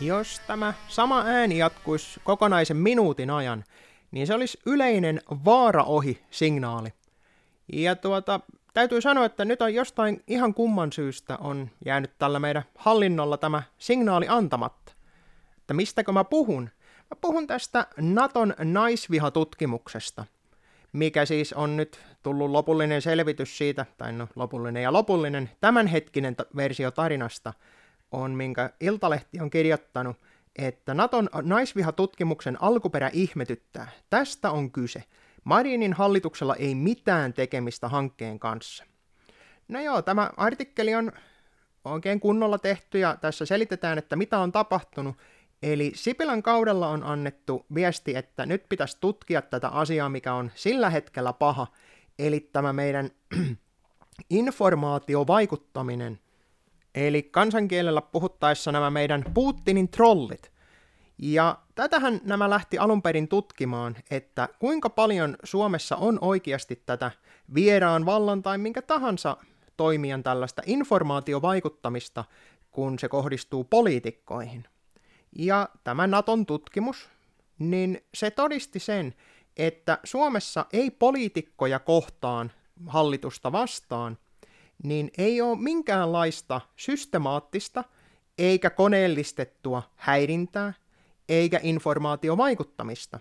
Jos tämä sama ääni jatkuisi kokonaisen minuutin ajan, niin se olisi yleinen vaara ohi signaali. Ja tuota, täytyy sanoa, että nyt on jostain ihan kumman syystä on jäänyt tällä meidän hallinnolla tämä signaali antamatta. Että mistäkö mä puhun? Mä puhun tästä Naton naisvihatutkimuksesta, mikä siis on nyt tullut lopullinen selvitys siitä, tai no lopullinen ja lopullinen, tämänhetkinen t- versio tarinasta on, minkä Iltalehti on kirjoittanut, että Naton naisvihatutkimuksen alkuperä ihmetyttää. Tästä on kyse. Marinin hallituksella ei mitään tekemistä hankkeen kanssa. No joo, tämä artikkeli on oikein kunnolla tehty ja tässä selitetään, että mitä on tapahtunut. Eli Sipilän kaudella on annettu viesti, että nyt pitäisi tutkia tätä asiaa, mikä on sillä hetkellä paha, eli tämä meidän informaatiovaikuttaminen. Eli kansankielellä puhuttaessa nämä meidän Putinin trollit – ja tätähän nämä lähti alun perin tutkimaan, että kuinka paljon Suomessa on oikeasti tätä vieraan vallan tai minkä tahansa toimijan tällaista informaatiovaikuttamista, kun se kohdistuu poliitikkoihin. Ja tämä Naton tutkimus, niin se todisti sen, että Suomessa ei poliitikkoja kohtaan hallitusta vastaan, niin ei ole minkäänlaista systemaattista eikä koneellistettua häirintää, eikä informaatiovaikuttamista.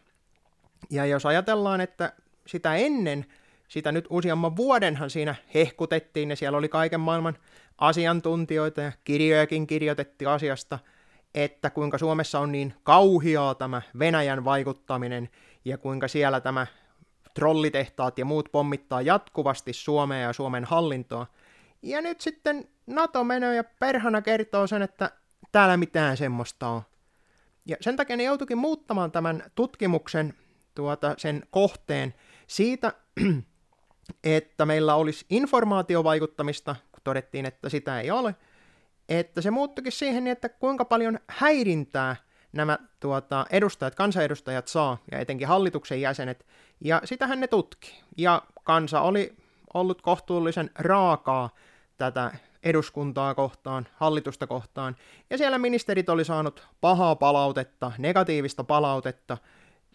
Ja jos ajatellaan, että sitä ennen, sitä nyt useamman vuodenhan siinä hehkutettiin, ja siellä oli kaiken maailman asiantuntijoita ja kirjojakin kirjoitettiin asiasta, että kuinka Suomessa on niin kauhiaa tämä Venäjän vaikuttaminen, ja kuinka siellä tämä trollitehtaat ja muut pommittaa jatkuvasti Suomea ja Suomen hallintoa. Ja nyt sitten NATO menee ja perhana kertoo sen, että täällä mitään semmoista on. Ja sen takia ne joutuikin muuttamaan tämän tutkimuksen tuota, sen kohteen siitä, että meillä olisi informaatiovaikuttamista, kun todettiin, että sitä ei ole, että se muuttukin siihen, että kuinka paljon häirintää nämä tuota, edustajat, kansanedustajat saa, ja etenkin hallituksen jäsenet, ja sitähän ne tutki. Ja kansa oli ollut kohtuullisen raakaa tätä eduskuntaa kohtaan, hallitusta kohtaan, ja siellä ministerit oli saanut pahaa palautetta, negatiivista palautetta,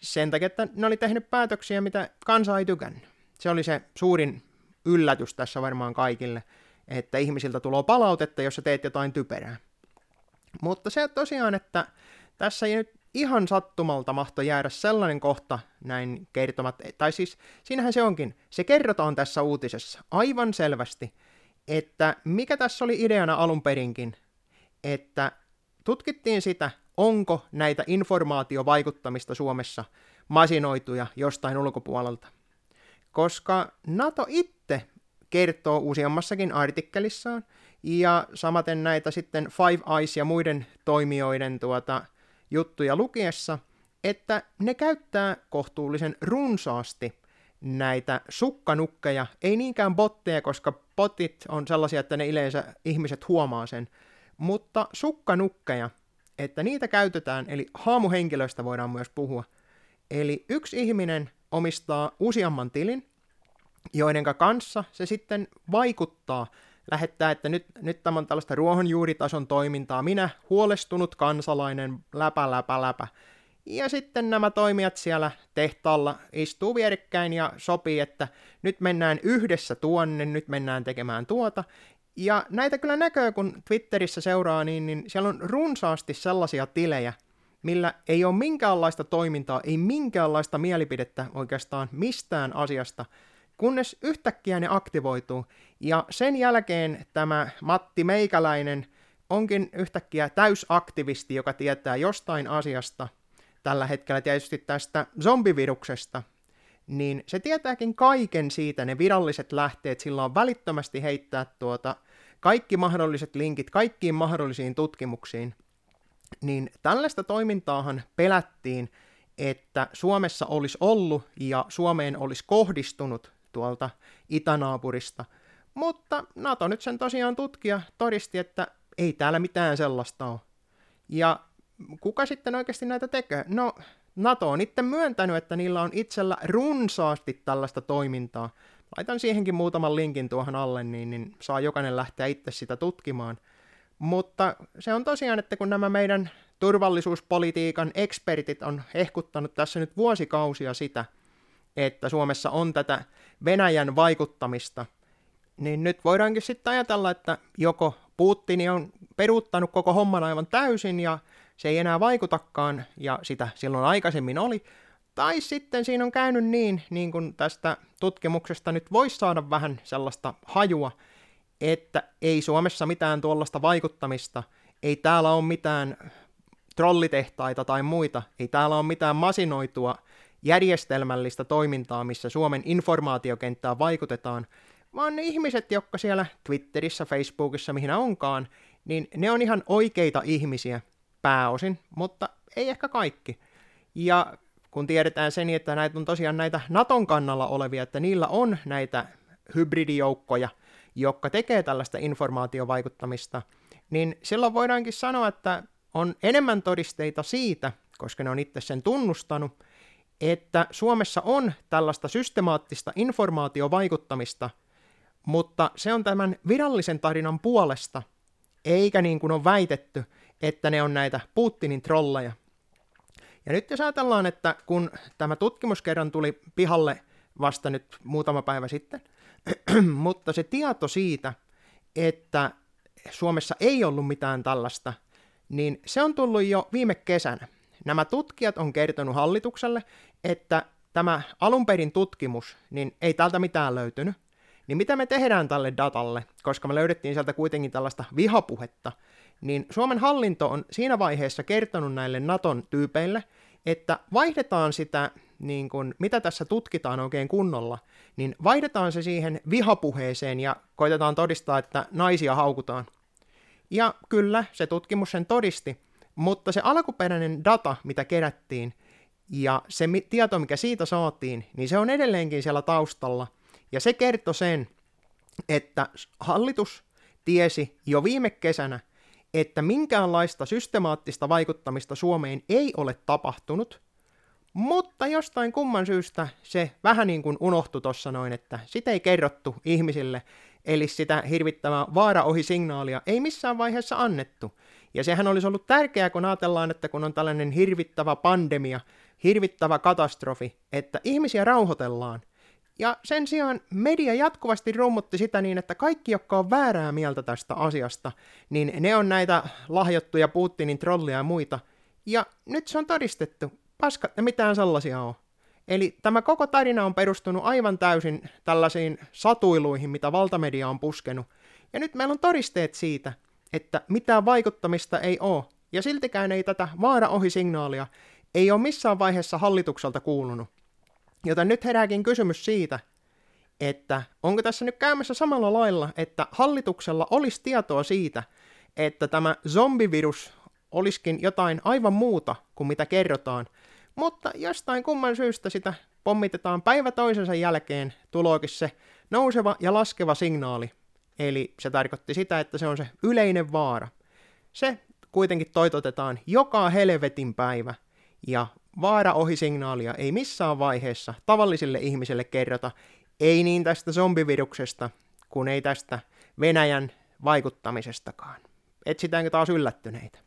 sen takia, että ne oli tehnyt päätöksiä, mitä kansa ei tykännyt. Se oli se suurin yllätys tässä varmaan kaikille, että ihmisiltä tulee palautetta, jos sä teet jotain typerää. Mutta se tosiaan, että tässä ei nyt ihan sattumalta mahto jäädä sellainen kohta näin kertomat, tai siis siinähän se onkin, se kerrotaan tässä uutisessa aivan selvästi, että mikä tässä oli ideana alun perinkin, että tutkittiin sitä, onko näitä informaatiovaikuttamista Suomessa masinoituja jostain ulkopuolelta. Koska NATO itse kertoo useammassakin artikkelissaan, ja samaten näitä sitten Five Eyes ja muiden toimijoiden tuota, juttuja lukiessa, että ne käyttää kohtuullisen runsaasti näitä sukkanukkeja, ei niinkään botteja, koska botit on sellaisia, että ne yleensä ihmiset huomaa sen, mutta sukkanukkeja, että niitä käytetään, eli haamuhenkilöistä voidaan myös puhua. Eli yksi ihminen omistaa useamman tilin, joiden kanssa se sitten vaikuttaa, lähettää, että nyt, nyt tämä on tällaista ruohonjuuritason toimintaa, minä huolestunut kansalainen, läpä, läpä, läpä, ja sitten nämä toimijat siellä tehtaalla istuu vierekkäin ja sopii, että nyt mennään yhdessä tuonne, nyt mennään tekemään tuota. Ja näitä kyllä näkyy, kun Twitterissä seuraa, niin, niin siellä on runsaasti sellaisia tilejä, millä ei ole minkäänlaista toimintaa, ei minkäänlaista mielipidettä oikeastaan mistään asiasta, kunnes yhtäkkiä ne aktivoituu. Ja sen jälkeen tämä Matti Meikäläinen onkin yhtäkkiä täysaktivisti, joka tietää jostain asiasta – tällä hetkellä tietysti tästä zombiviruksesta, niin se tietääkin kaiken siitä, ne viralliset lähteet, sillä on välittömästi heittää tuota kaikki mahdolliset linkit kaikkiin mahdollisiin tutkimuksiin, niin tällaista toimintaahan pelättiin, että Suomessa olisi ollut ja Suomeen olisi kohdistunut tuolta itänaapurista, mutta NATO nyt sen tosiaan tutkija todisti, että ei täällä mitään sellaista ole. Ja kuka sitten oikeasti näitä tekee? No, NATO on itse myöntänyt, että niillä on itsellä runsaasti tällaista toimintaa. Laitan siihenkin muutaman linkin tuohon alle, niin, niin saa jokainen lähteä itse sitä tutkimaan. Mutta se on tosiaan, että kun nämä meidän turvallisuuspolitiikan ekspertit on hehkuttanut tässä nyt vuosikausia sitä, että Suomessa on tätä Venäjän vaikuttamista, niin nyt voidaankin sitten ajatella, että joko Putin on peruuttanut koko homman aivan täysin ja se ei enää vaikutakaan, ja sitä silloin aikaisemmin oli, tai sitten siinä on käynyt niin, niin kuin tästä tutkimuksesta nyt voisi saada vähän sellaista hajua, että ei Suomessa mitään tuollaista vaikuttamista, ei täällä ole mitään trollitehtaita tai muita, ei täällä ole mitään masinoitua järjestelmällistä toimintaa, missä Suomen informaatiokenttää vaikutetaan, vaan ne ihmiset, jotka siellä Twitterissä, Facebookissa, mihin onkaan, niin ne on ihan oikeita ihmisiä pääosin, mutta ei ehkä kaikki. Ja kun tiedetään sen, että näitä on tosiaan näitä Naton kannalla olevia, että niillä on näitä hybridijoukkoja, jotka tekee tällaista informaatiovaikuttamista, niin silloin voidaankin sanoa, että on enemmän todisteita siitä, koska ne on itse sen tunnustanut, että Suomessa on tällaista systemaattista informaatiovaikuttamista, mutta se on tämän virallisen tarinan puolesta, eikä niin kuin on väitetty, että ne on näitä Putinin trolleja. Ja nyt jos ajatellaan, että kun tämä tutkimus kerran tuli pihalle vasta nyt muutama päivä sitten, mutta se tieto siitä, että Suomessa ei ollut mitään tällaista, niin se on tullut jo viime kesänä. Nämä tutkijat on kertonut hallitukselle, että tämä alunperin tutkimus, niin ei täältä mitään löytynyt. Niin mitä me tehdään tälle datalle, koska me löydettiin sieltä kuitenkin tällaista vihapuhetta, niin Suomen hallinto on siinä vaiheessa kertonut näille Naton tyypeille, että vaihdetaan sitä, niin kun, mitä tässä tutkitaan oikein kunnolla, niin vaihdetaan se siihen vihapuheeseen ja koitetaan todistaa, että naisia haukutaan. Ja kyllä, se tutkimus sen todisti, mutta se alkuperäinen data, mitä kerättiin, ja se tieto, mikä siitä saatiin, niin se on edelleenkin siellä taustalla. Ja se kertoi sen, että hallitus tiesi jo viime kesänä, että minkäänlaista systemaattista vaikuttamista Suomeen ei ole tapahtunut, mutta jostain kumman syystä se vähän niin kuin unohtui tuossa noin, että sitä ei kerrottu ihmisille, eli sitä hirvittävää vaara ohi signaalia ei missään vaiheessa annettu. Ja sehän olisi ollut tärkeää, kun ajatellaan, että kun on tällainen hirvittävä pandemia, hirvittävä katastrofi, että ihmisiä rauhoitellaan – ja sen sijaan media jatkuvasti rummutti sitä niin, että kaikki, jotka on väärää mieltä tästä asiasta, niin ne on näitä lahjottuja Putinin trollia ja muita. Ja nyt se on todistettu. Paskat ne mitään sellaisia on. Eli tämä koko tarina on perustunut aivan täysin tällaisiin satuiluihin, mitä valtamedia on puskenut. Ja nyt meillä on todisteet siitä, että mitään vaikuttamista ei ole. Ja siltikään ei tätä vaara ohi signaalia ei ole missään vaiheessa hallitukselta kuulunut. Joten nyt herääkin kysymys siitä, että onko tässä nyt käymässä samalla lailla, että hallituksella olisi tietoa siitä, että tämä zombivirus olisikin jotain aivan muuta kuin mitä kerrotaan, mutta jostain kumman syystä sitä pommitetaan päivä toisensa jälkeen tuloakin se nouseva ja laskeva signaali. Eli se tarkoitti sitä, että se on se yleinen vaara. Se kuitenkin toitotetaan joka helvetin päivä, ja vaara ohi signaalia ei missään vaiheessa tavallisille ihmisille kerrota, ei niin tästä zombiviruksesta, kuin ei tästä Venäjän vaikuttamisestakaan. Etsitäänkö taas yllättyneitä?